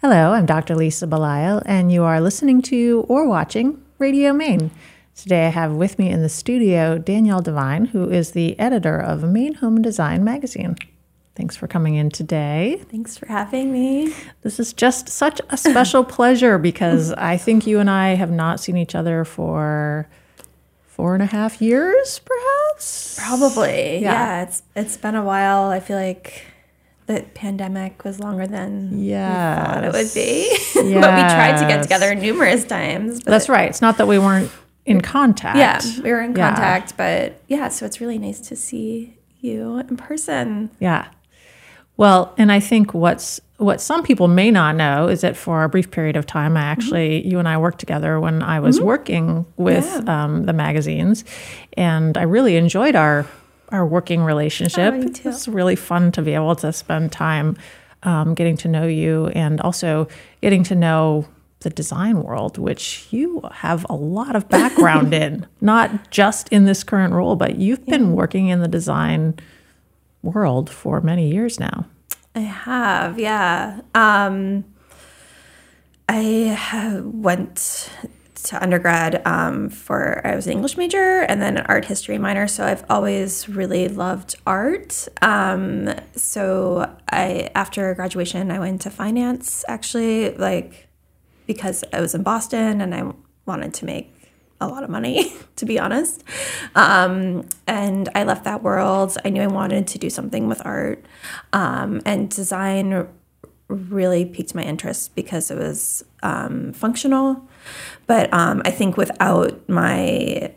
Hello, I'm Dr. Lisa Belisle, and you are listening to or watching Radio Maine. Today I have with me in the studio Danielle Devine, who is the editor of Maine Home Design magazine. Thanks for coming in today. Thanks for having me. This is just such a special pleasure because I think you and I have not seen each other for four and a half years, perhaps. Probably. Yeah, yeah it's it's been a while. I feel like the pandemic was longer than thought it would be. Yes. but we tried to get together numerous times. That's right. It's not that we weren't in contact. Yeah, we were in contact, yeah. but yeah, so it's really nice to see you in person. Yeah. Well, and I think what's what some people may not know is that for a brief period of time, I actually mm-hmm. you and I worked together when I was mm-hmm. working with yeah. um, the magazines, and I really enjoyed our our working relationship. Oh, it was really fun to be able to spend time um, getting to know you and also getting to know the design world, which you have a lot of background in, not just in this current role, but you've yeah. been working in the design world for many years now. I have, yeah. Um, I went to undergrad um, for I was an English major and then an art history minor. So I've always really loved art. Um, so I after graduation I went to finance actually, like because I was in Boston and I wanted to make a lot of money, to be honest. Um, and I left that world. I knew I wanted to do something with art. Um, and design really piqued my interest because it was um, functional. But um, I think without my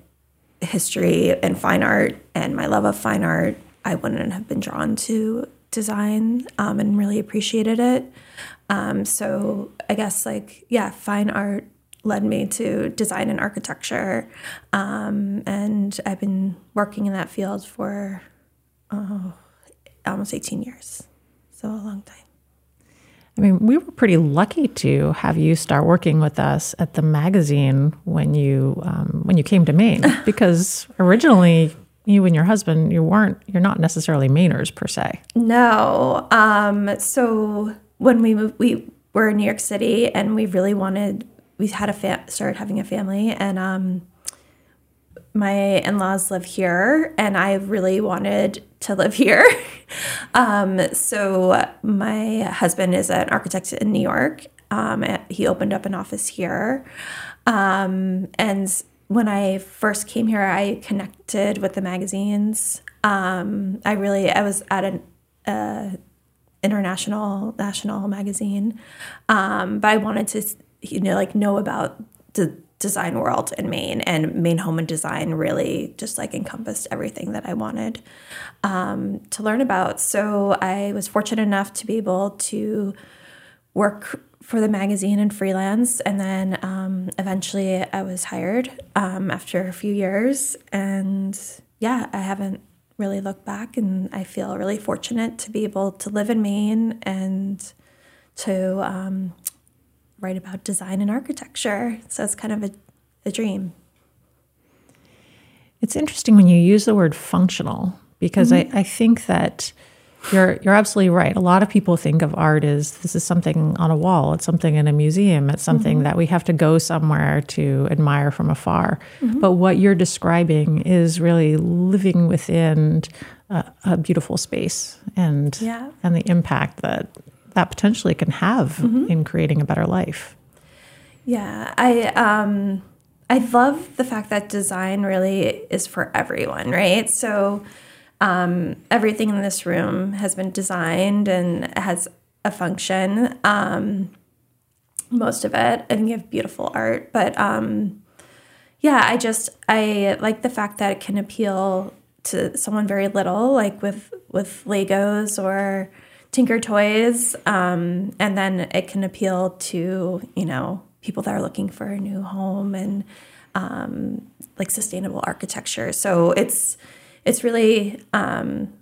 history and fine art and my love of fine art, I wouldn't have been drawn to design um, and really appreciated it. Um, so I guess, like, yeah, fine art led me to design and architecture. Um, and I've been working in that field for oh, almost 18 years. So a long time. I mean, we were pretty lucky to have you start working with us at the magazine when you um, when you came to Maine, because originally you and your husband you weren't you're not necessarily Mainers per se. No. Um, so when we moved, we were in New York City, and we really wanted we had a fa- started having a family, and um, my in-laws live here, and I really wanted to live here. um, so my husband is an architect in New York. Um, he opened up an office here, um, and when I first came here, I connected with the magazines. Um, I really I was at an uh, international national magazine, um, but I wanted to you know like know about the design world in Maine and Maine Home and Design really just like encompassed everything that I wanted um, to learn about. So I was fortunate enough to be able to work for the magazine and freelance, and then um, eventually I was hired um, after a few years, and yeah, I haven't really looked back, and I feel really fortunate to be able to live in Maine and to um, write about design and architecture. So it's kind of a, a dream. It's interesting when you use the word functional because mm-hmm. I, I think that you're you're absolutely right. A lot of people think of art as this is something on a wall, it's something in a museum, it's something mm-hmm. that we have to go somewhere to admire from afar. Mm-hmm. But what you're describing is really living within a, a beautiful space and yeah. and the impact that that potentially can have mm-hmm. in creating a better life. Yeah, I um, I love the fact that design really is for everyone, right? So um, everything in this room has been designed and has a function. Um, most of it, and you have beautiful art, but um, yeah, I just I like the fact that it can appeal to someone very little, like with with Legos or Tinker Toys, um, and then it can appeal to you know people that are looking for a new home and um, like sustainable architecture. So it's it's really um,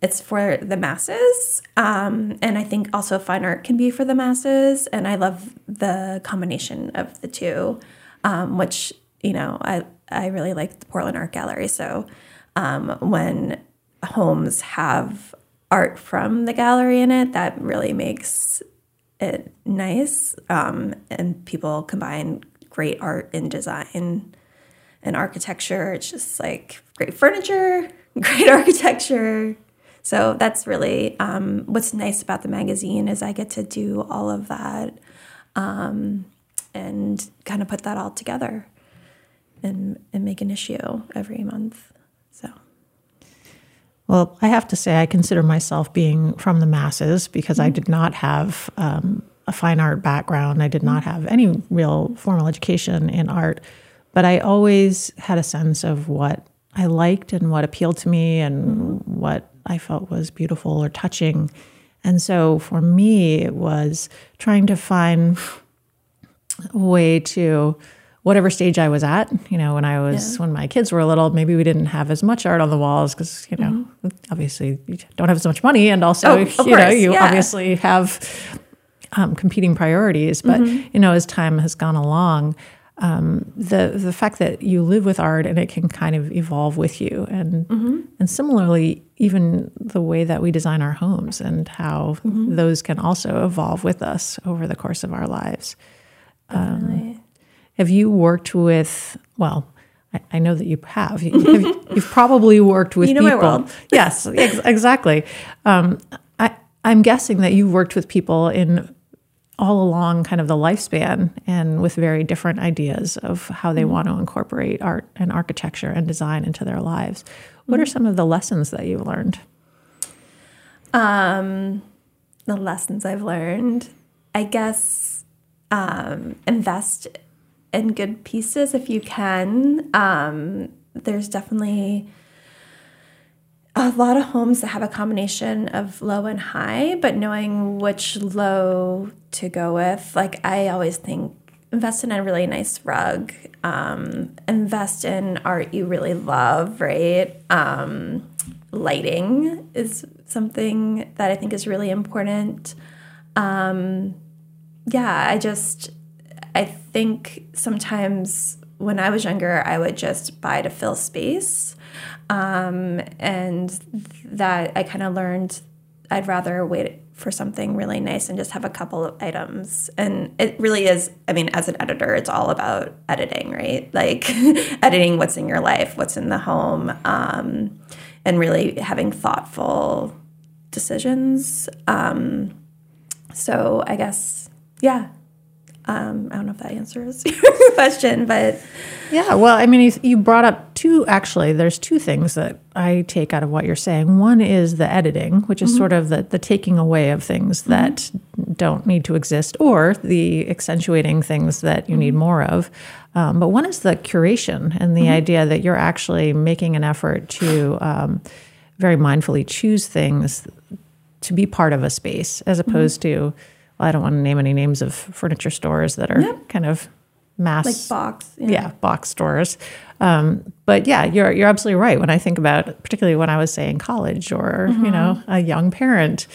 it's for the masses, um, and I think also fine art can be for the masses. And I love the combination of the two, um, which you know I I really like the Portland Art Gallery. So um, when homes have art from the gallery in it that really makes it nice. Um, and people combine great art and design and architecture. It's just like great furniture, great architecture. So that's really um, what's nice about the magazine is I get to do all of that um, and kind of put that all together and and make an issue every month. So. Well, I have to say, I consider myself being from the masses because mm-hmm. I did not have um, a fine art background. I did not mm-hmm. have any real formal education in art, but I always had a sense of what I liked and what appealed to me and mm-hmm. what I felt was beautiful or touching. And so for me, it was trying to find a way to whatever stage I was at, you know, when I was yeah. when my kids were little, maybe we didn't have as much art on the walls because you know, mm-hmm. obviously you don't have as much money, and also oh, you course. know you yeah. obviously have um, competing priorities. But mm-hmm. you know, as time has gone along. Um, the the fact that you live with art and it can kind of evolve with you, and mm-hmm. and similarly, even the way that we design our homes and how mm-hmm. those can also evolve with us over the course of our lives. Um, have you worked with, well, I, I know that you have. You, have probably worked with you know people. yes, ex- exactly. Um, I, I'm guessing that you've worked with people in all along kind of the lifespan and with very different ideas of how they mm-hmm. want to incorporate art and architecture and design into their lives. What mm-hmm. are some of the lessons that you've learned? Um, the lessons I've learned, I guess, um, invest in good pieces if you can. Um, there's definitely a lot of homes that have a combination of low and high, but knowing which low to go with. Like I always think invest in a really nice rug, um, invest in art you really love, right? Um, lighting is something that I think is really important. Um, yeah, I just I think sometimes when I was younger, I would just buy to fill space. Um, and that I kind of learned I'd rather wait for something really nice and just have a couple of items. And it really is, I mean, as an editor, it's all about editing, right? Like editing what's in your life, what's in the home, um, and really having thoughtful decisions. Um, so I guess, yeah, um, I don't know if that answers your question, but yeah. Well, I mean, you brought up two. Actually, there's two things that I take out of what you're saying. One is the editing, which is mm-hmm. sort of the the taking away of things mm-hmm. that don't need to exist, or the accentuating things that you mm-hmm. need more of. Um, but one is the curation and the mm-hmm. idea that you're actually making an effort to um, very mindfully choose things to be part of a space, as mm-hmm. opposed to I don't want to name any names of furniture stores that are yep. kind of mass like box yeah, yeah box stores. Um, but yeah you're you're absolutely right. When i think about particularly when i was say in college or mm-hmm. you know a young parent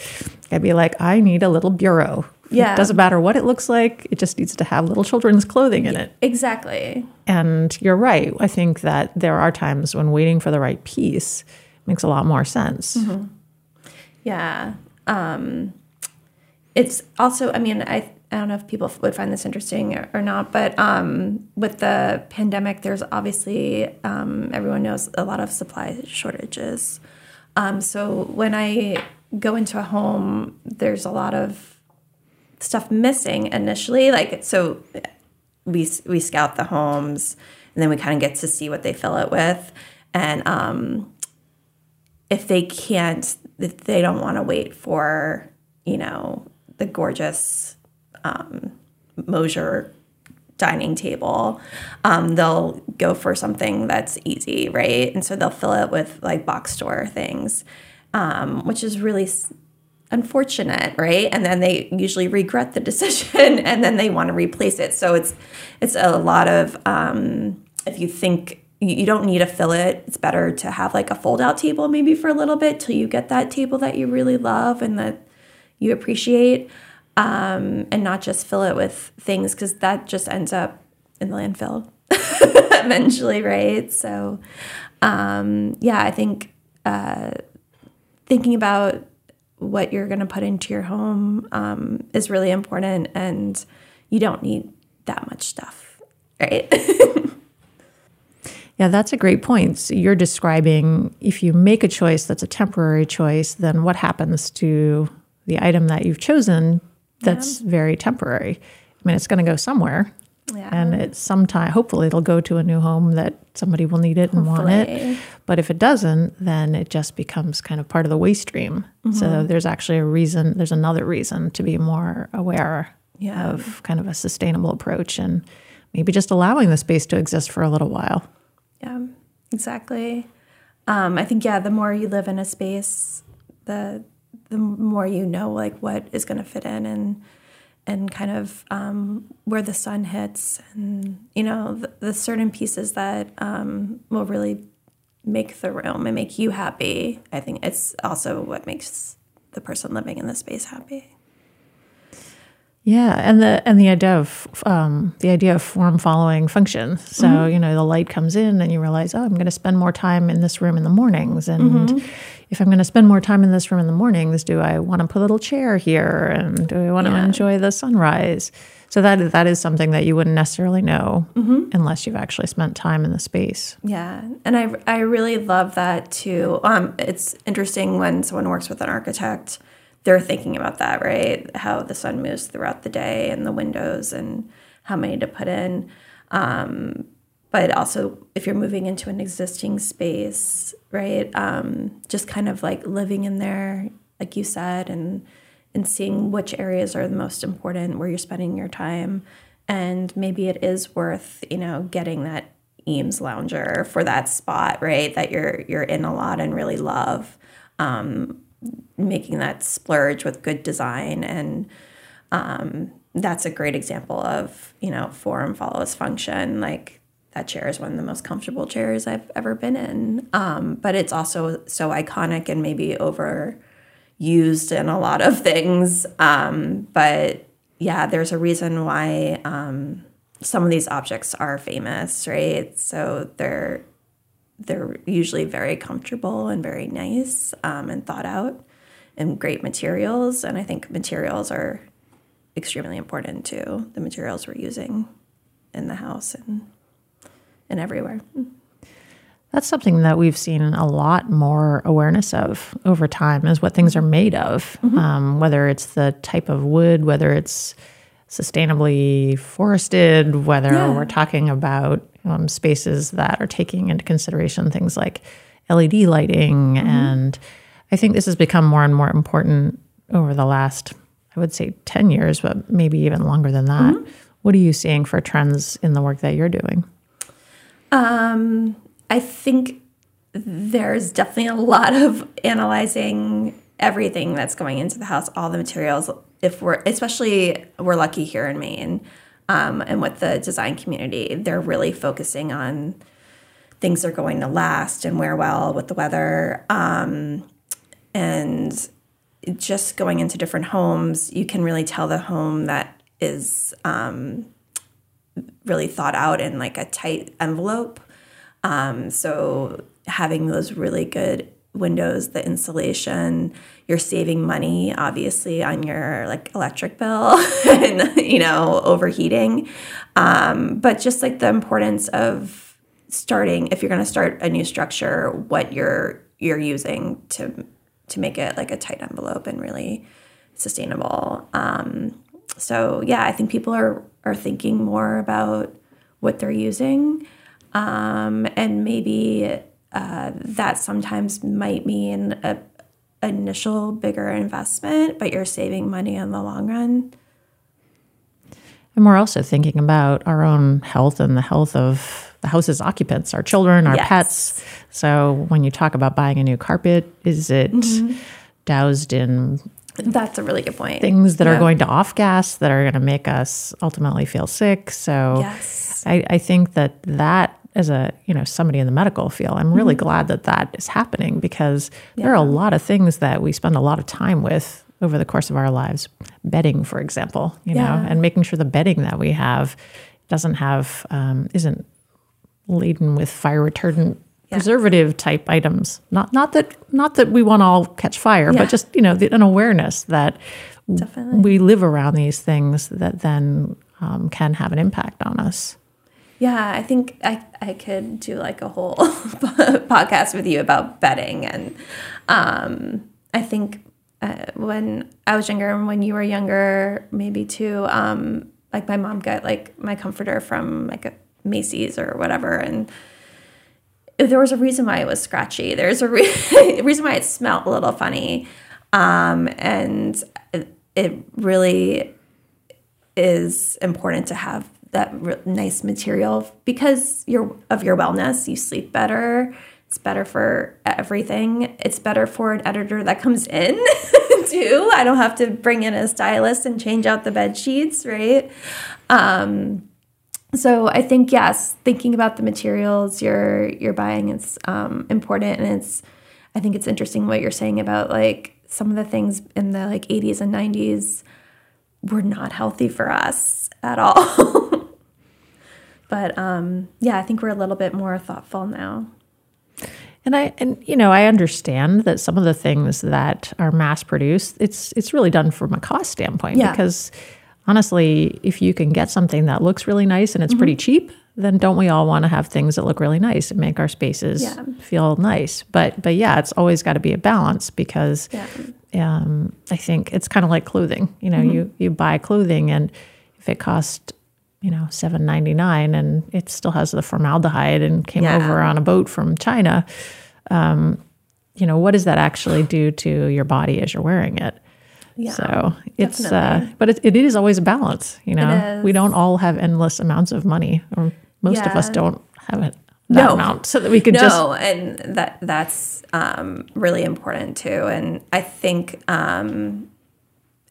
i'd be like i need a little bureau. Yeah. It doesn't matter what it looks like it just needs to have little children's clothing in it. exactly. And you're right. I think that there are times when waiting for the right piece makes a lot more sense. Mm-hmm. yeah um, it's also, I mean, I I don't know if people would find this interesting or, not, but um, with the pandemic, there's obviously um, everyone knows a lot of supply shortages. Um, so when I go into a home, there's a lot of stuff missing initially. Like so, we we scout the homes, and then we kind of get to see what they fill it with, and um, if they can't, if they don't want to wait for you know the gorgeous um, Moser dining table, um, they'll go for something that's easy, right? And so they'll fill it with like box store things, um, which is really unfortunate, right? And then they usually regret the decision and then they want to replace it. So it's it's a lot of um, if you think you don't need a fillet. It's better to have like a fold out table maybe for a little bit till you get that table that you really love and that you appreciate um, and not just fill it with things because that just ends up in the landfill eventually, right? So, um, yeah, I think uh, thinking about what you're going to put into your home um, is really important, and you don't need that much stuff, right? yeah, that's a great point. So you're describing if you make a choice that's a temporary choice, then what happens to the item that you've chosen that's yeah. very temporary? I mean, it's going to go somewhere. Yeah. And it's sometime, hopefully, it'll go to a new home that somebody will need it and hopefully. want it. But if it doesn't, then it just becomes kind of part of the waste stream. Mm-hmm. So there's actually a reason, there's another reason to be more aware yeah. of kind of a sustainable approach and maybe just allowing the space to exist for a little while. Yeah, exactly. Um, I think, yeah, the more you live in a space, the the more you know like what is going to fit in and and kind of um, where the sun hits and you know the, the certain pieces that um, will really make the room and make you happy i think it's also what makes the person living in the space happy yeah, and the and the idea of um, the idea of form following function. So mm-hmm. you know, the light comes in, and you realize, oh, I'm going to spend more time in this room in the mornings, and mm-hmm. If I'm going to spend more time in this room in the mornings, do I want to put a little chair here, and do I want yeah. to enjoy the sunrise? So that that is something that you wouldn't necessarily know mm-hmm. unless you've actually spent time in the space. Yeah, and I I really love that too. Um, it's interesting when someone works with an architect they're thinking about that, right? How the sun moves throughout the day and the windows and how many to put in. Um, but also, if you're moving into an existing space, right? Um, just kind of like living in there, like you said, and and seeing which areas are the most important where you're spending your time, and maybe it is worth you know getting that Eames lounger for that spot, right? That you're you're in a lot and really love. Um, making that splurge with good design and um, that's a great example of you know form follows function like that chair is one of the most comfortable chairs i've ever been in um, but it's also so iconic and maybe overused in a lot of things um, but yeah there's a reason why um, some of these objects are famous right so they're they're usually very comfortable and very nice um, and thought out and great materials. And I think materials are extremely important too. The materials we're using in the house and and everywhere. That's something that we've seen a lot more awareness of over time is what things are made of, mm-hmm. um, whether it's the type of wood, whether it's sustainably forested, whether yeah. we're talking about um, spaces that are taking into consideration things like LED lighting mm-hmm. and I think this has become more and more important over the last, I would say, 10 years, but maybe even longer than that. Mm-hmm. What are you seeing for trends in the work that you're doing? Um, I think there's definitely a lot of analyzing everything that's going into the house, all the materials. If we're, especially, we're lucky here in Maine, um, and with the design community, they're really focusing on things are going to last and wear well with the weather. Um, and just going into different homes, you can really tell the home that is um, really thought out in like a tight envelope. Um, so having those really good windows, the insulation, you're saving money obviously on your like electric bill and you know overheating. Um, but just like the importance of starting if you're going to start a new structure, what you're you're using to to make it like a tight envelope and really sustainable. Um, so yeah, I think people are are thinking more about what they're using, um, and maybe uh, that sometimes might mean a initial bigger investment, but you're saving money in the long run. And we're also thinking about our own health and the health of the house's occupants, our children, our yes. pets. So when you talk about buying a new carpet, is it mm-hmm. doused in that's a really good point. Things that yeah. are going to off gas that are going to make us ultimately feel sick. So yes. I, I think that that as a you know somebody in the medical field, I'm really mm-hmm. glad that that is happening because yeah. there are a lot of things that we spend a lot of time with over the course of our lives. Bedding, for example, you yeah. know, and making sure the bedding that we have doesn't have um, isn't laden with fire retardant preservative type items. Not not that not that we want to all catch fire, Yeah. but just you know the, an awareness that Definitely. we live around these things that then um, can have an impact on us. Yeah, I think I, I could do like a whole podcast with you about bedding. And um, I think uh, when I was younger and when you were younger, maybe too, um, like my mom got like my comforter from like a Macy's or whatever. And there was a reason why it was scratchy. There's a re- reason why it smelled a little funny. Um, and it, really is important to have that re- nice material because of your wellness. You sleep better. It's better for everything. It's better for an editor that comes in too. I don't have to bring in a stylist and change out the bed sheets, right? Um, so I think yes, thinking about the materials you're you're buying is um, important, and it's I think it's interesting what you're saying about like some of the things in the like 80s and 90s were not healthy for us at all. but um, yeah, I think we're a little bit more thoughtful now. And I and you know I understand that some of the things that are mass produced, it's it's really done from a cost standpoint Yeah. because honestly, if you can get something that looks really nice and it's pretty cheap, then don't we all want to have things that look really nice and make our spaces Yeah. feel nice? But but yeah, it's always got to be a balance because Yeah. um, I think it's kind of like clothing. You know, you you buy clothing and if it costs you know seven ninety nine and it still has the formaldehyde and came Yeah. over on a boat from China, um, you know, what does that actually do to your body as you're wearing it? Yeah. so it's uh, but it, it is always a balance. You know, we don't all have endless amounts of money, or most of us don't have it that No. amount, so that we could just. no, just and that that's um, really important too. And I think um,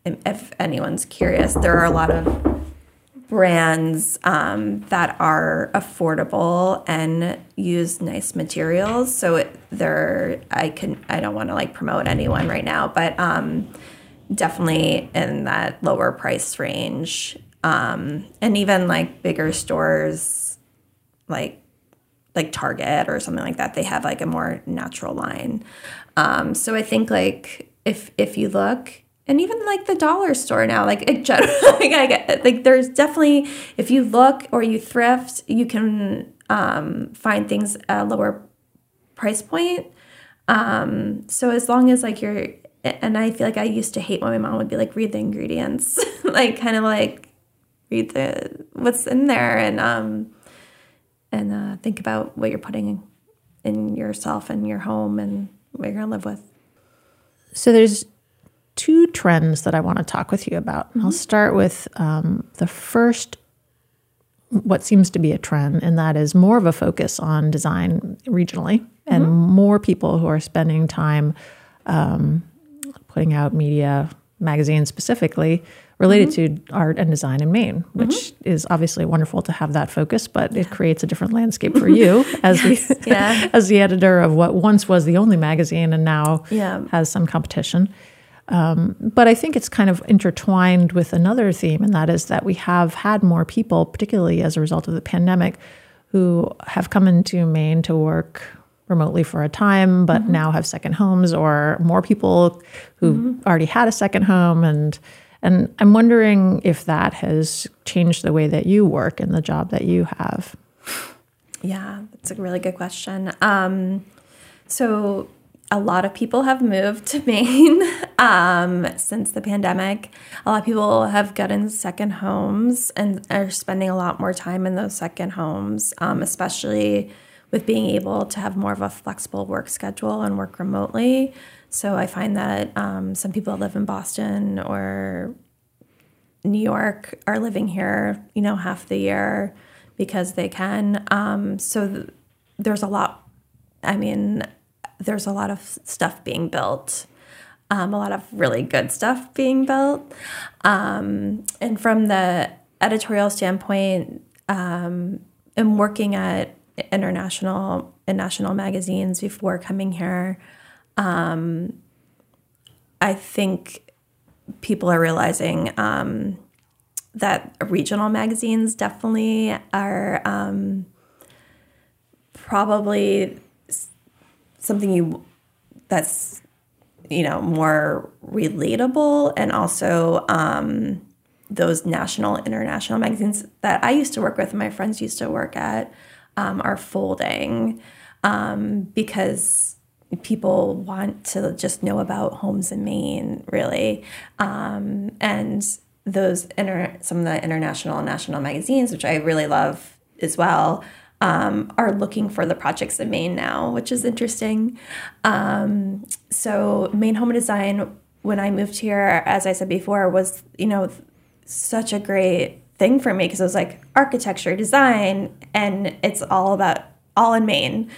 if anyone's curious, there are a lot of brands um, that are affordable and use nice materials. So it, they're I can I don't want to like promote anyone right now, but um, definitely in that lower price range. Um, and even like bigger stores like like Target or something like that, they have like a more natural line. Um, so I think like if if you look, and even like the dollar store now, like it gen- like I get like there's definitely if you look or you thrift, you can um, find things at a lower price point. Um, so as long as like you're, and I feel like I used to hate when my mom would be like, read the ingredients, like kind of like read the what's in there and um and uh, think about what you're putting in yourself and your home and what you're gonna live with. So there's two trends that I want to talk with you about. I'll start with um, the first, what seems to be a trend, and that is more of a focus on design regionally and more people who are spending time um, putting out media, magazines specifically related to art and design in Maine, which is obviously wonderful to have that focus, but it creates a different landscape for you as the Yeah. as the editor of what once was the only magazine and now Yeah. has some competition. Um, but I think it's kind of intertwined with another theme, and that is that we have had more people, particularly as a result of the pandemic, who have come into Maine to work remotely for a time, but now have second homes, or more people who already had a second home, and and I'm wondering if that has changed the way that you work and the job that you have. Yeah, that's a really good question. Um, so a lot of people have moved to Maine um, since the pandemic. A lot of people have gotten second homes and are spending a lot more time in those second homes, um, especially with being able to have more of a flexible work schedule and work remotely. So I find that um, some people that live in Boston or New York are living here, you know, half the year because they can. Um, so th- there's a lot. I mean, there's a lot of stuff being built, um, a lot of really good stuff being built. Um, and from the editorial standpoint, um, I'm working at international and national magazines before coming here. Um, I think people are realizing um, that regional magazines definitely are um, probably something you that's you know more relatable and also um, those national international magazines that i used to work with my friends used to work at um, are folding um, because people want to just know about homes in maine really um, and those inter- some of the international and national magazines which i really love as well um, are looking for the projects in Maine now, which is interesting. Um, so Maine Home Design, when I moved here, as I said before, was you know such a great thing for me because it was like architecture, design, and it's all about all in Maine.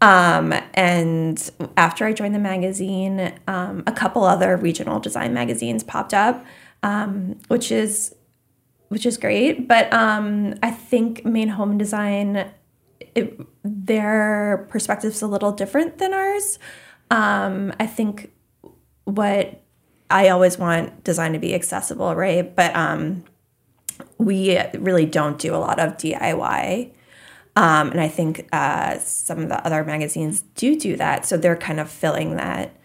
Um, and after I joined the magazine, um, a couple other regional design magazines popped up, um, which is which is great. But um, I think Maine Home Design, it, their perspective's a little different than ours. Um, I think what I always want design to be accessible, right? But um, we really don't do a lot of DIY. Um, and I think uh, some of the other magazines do do that, so they're kind of filling that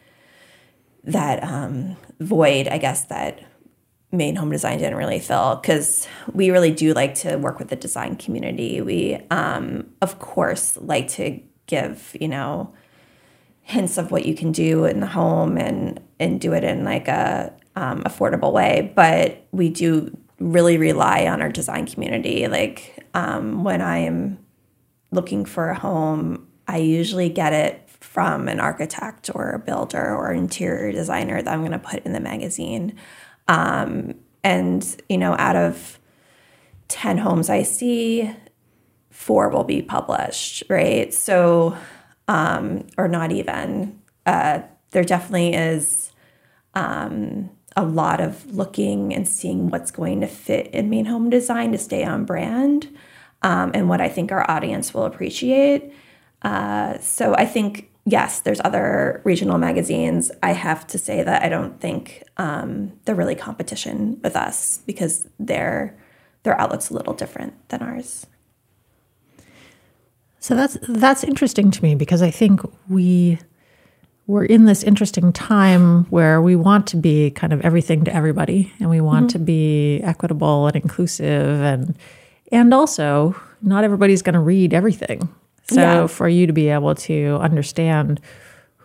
that um, void, I guess that Maine home design didn't really fill because we really do like to work with the design community. We, um, of course, like to give you know hints of what you can do in the home and and do it in like a um, affordable way. But we do really rely on our design community. Like um, when I am looking for a home, I usually get it from an architect or a builder or interior designer that I'm going to put in the magazine. Um, and, you know, out of 10 homes I see, four will be published, right? So, um, or not even. Uh, there definitely is um, a lot of looking and seeing what's going to fit in Maine home design to stay on brand um, and what I think our audience will appreciate. Uh, so I think yes, there's other regional magazines. I have to say that I don't think um, they're really competition with us because their their outlook's a little different than ours. So that's that's interesting to me because I think we we're in this interesting time where we want to be kind of everything to everybody and we want mm-hmm. to be equitable and inclusive and and also not everybody's going to read everything so yeah. for you to be able to understand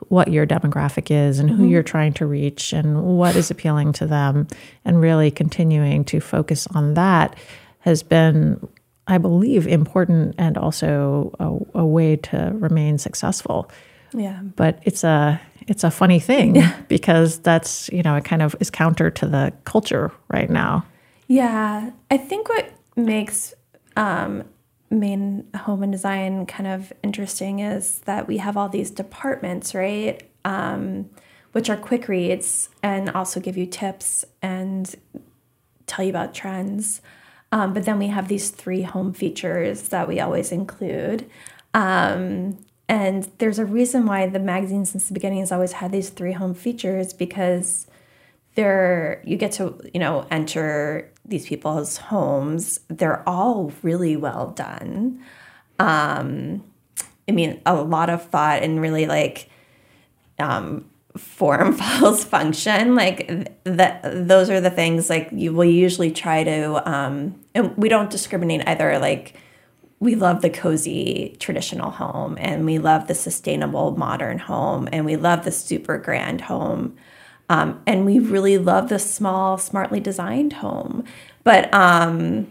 what your demographic is and mm-hmm. who you're trying to reach and what is appealing to them and really continuing to focus on that has been I believe important and also a, a way to remain successful. Yeah. But it's a it's a funny thing yeah. because that's, you know, it kind of is counter to the culture right now. Yeah. I think what makes um, Maine home and design kind of interesting is that we have all these departments, right? Um, which are quick reads and also give you tips and tell you about trends. Um, but then we have these three home features that we always include. Um, and there's a reason why the magazine since the beginning has always had these three home features because they're you get to you know enter these people's homes. They're all really well done. Um i mean a lot of thought and really like um form follows function. Like that those are the things like you will usually try to um and we don't discriminate either like we love the cozy traditional home and we love the sustainable modern home and we love the super grand home um, and we really love the small, smartly designed home. But um,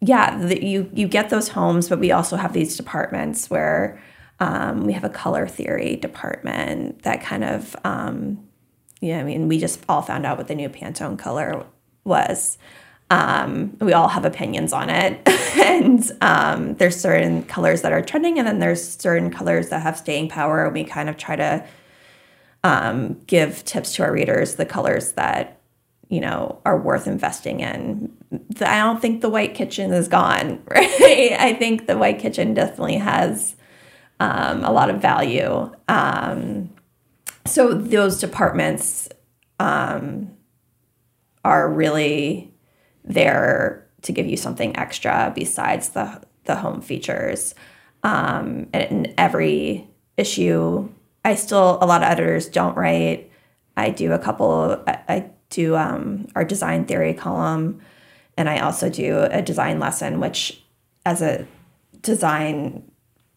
yeah, the, you you get those homes, but we also have these departments where um, we have a color theory department that kind of um, yeah. I mean, we just all found out what the new Pantone color was. Um, we all have opinions on it, and um, there's certain colors that are trending, and then there's certain colors that have staying power. And we kind of try to um, give tips to our readers the colors that you know are worth investing in. I don't think the white kitchen is gone, right? I think the white kitchen definitely has um, a lot of value. Um, so those departments um, are really there to give you something extra besides the the home features. Um, and every issue I still a lot of editors don't write. I do a couple. I, I do um, our design theory column, and I also do a design lesson, which as a design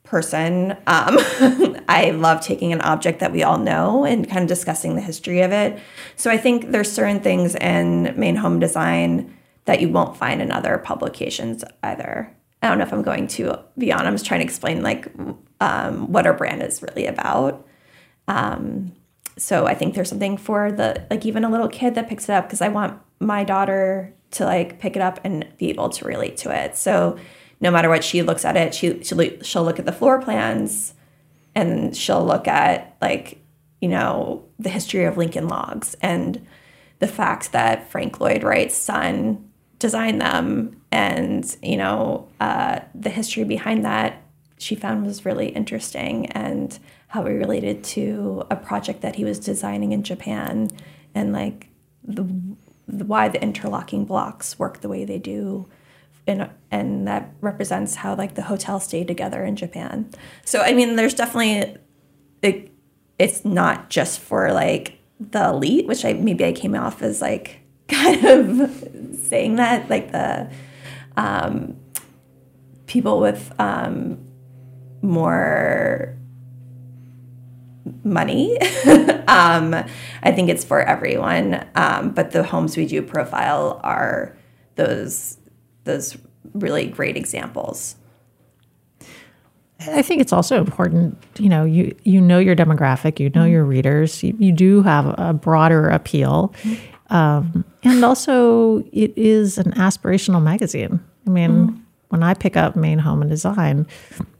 person, um, I love taking an object that we all know and kind of discussing the history of it. So I think there's certain things in Maine home design that you won't find in other publications either. I don't know if I'm going too beyond. I'm just trying to explain like um, what our brand is really about. Um, so I think there's something for the like even a little kid that picks it up because I want my daughter to like pick it up and be able to relate to it. So no matter what she looks at it, she she'll, she'll look at the floor plans and she'll look at like you know the history of Lincoln logs and the fact that Frank Lloyd Wright's son designed them and you know uh, the history behind that she found was really interesting and how it related to a project that he was designing in Japan and like the, the why the interlocking blocks work the way they do and and that represents how like the hotel stayed together in Japan. So I mean there's definitely it, it's not just for like the elite, which I maybe I came off as like kind of saying that like the um, people with um, more money. um, I think it's for everyone. Um, but the homes we do profile are those those really great examples. I think it's also important, you know, you you know your demographic, you know mm-hmm. your readers, you, you, do have a broader appeal, mm-hmm. Um, and also it is an aspirational magazine. I mean, mm-hmm. when I pick up Maine Home and Design,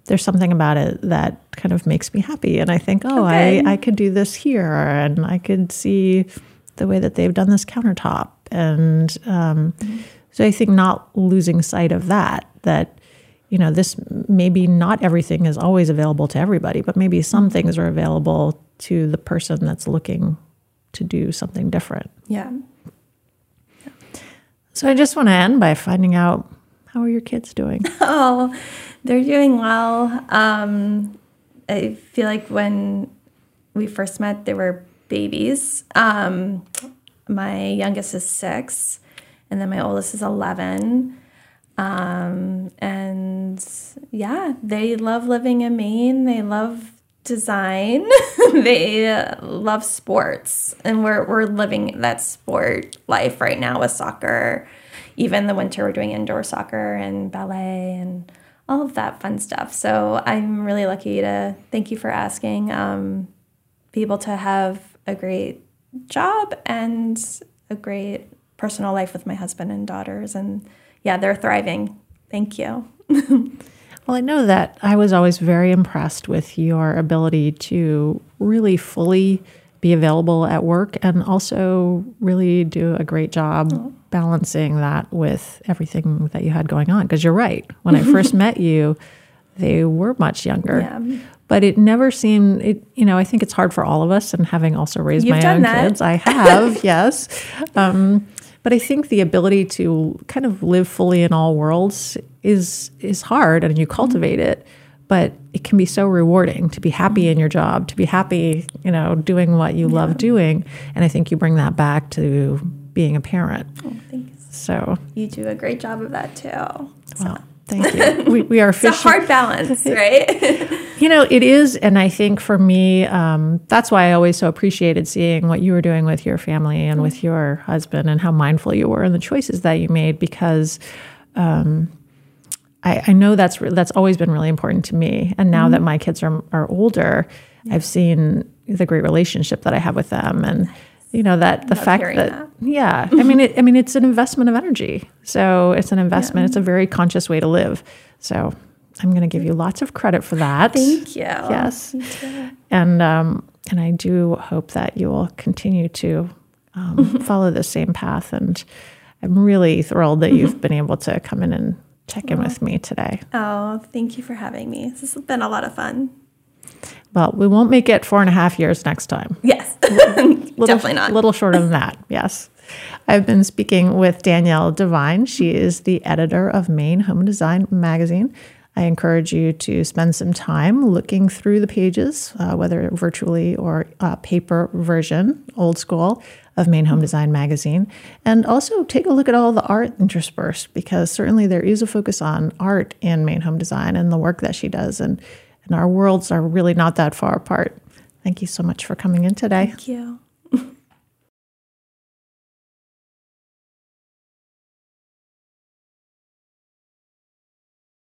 there's something about it that kind of makes me happy. And I think, oh, okay. I, I could do this here and I could see the way that they've done this countertop. And um, mm-hmm. so I think not losing sight of that, that, you know, this maybe not everything is always available to everybody, but maybe some mm-hmm. things are available to the person that's looking to do something different. Yeah. So I just want to end by finding out how are your kids doing? Oh, they're doing well. Um, I feel like when we first met, they were babies. Um, my youngest is six, and then my oldest is 11. Um, and yeah, they love living in Maine. They love design. they love sports, and we're we're living that sport life right now with soccer. Even the winter, we're doing indoor soccer and ballet and all of that fun stuff. So I'm really lucky to thank you for asking. Um, be able to have a great job and a great personal life with my husband and daughters, and yeah, they're thriving. Thank you. well, I know that I was always very impressed with your ability to really fully be available at work and also really do a great job oh. balancing that with everything that you had going on. Because you're right. When I first met you, they were much younger. Yeah. But it never seemed it. You know, I think it's hard for all of us, and having also raised You've my own that. kids, I have. yes, um, but I think the ability to kind of live fully in all worlds is is hard, and you cultivate mm-hmm. it but it can be so rewarding to be happy in your job, to be happy, you know, doing what you yeah. love doing. And I think you bring that back to being a parent. Oh, thanks. So you do a great job of that too. So. Well, thank you. We, we are it's a hard balance, right? you know, it is. And I think for me, um, that's why I always so appreciated seeing what you were doing with your family and mm-hmm. with your husband and how mindful you were and the choices that you made because um, I, I know that's that's always been really important to me. And now mm-hmm. that my kids are are older, yeah. I've seen the great relationship that I have with them, and you know that the fact that, that, yeah, I mean, it, I mean, it's an investment of energy. So it's an investment. Yeah. It's a very conscious way to live. So I'm going to give you lots of credit for that. Thank you. Yes, and um, and I do hope that you will continue to um, follow the same path. And I'm really thrilled that you've been able to come in and check in with me today. Oh, thank you for having me. This has been a lot of fun. Well, we won't make it four and a half years next time. Yes, little, definitely not. A little shorter than that, yes. I've been speaking with Danielle Devine. She is the editor of Maine Home Design magazine. I encourage you to spend some time looking through the pages, uh, whether virtually or uh, paper version, old school, of Maine Home Design magazine. And also take a look at all the art interspersed, because certainly there is a focus on art in Maine Home Design and the work that she does. And, and our worlds are really not that far apart. Thank you so much for coming in today. Thank you.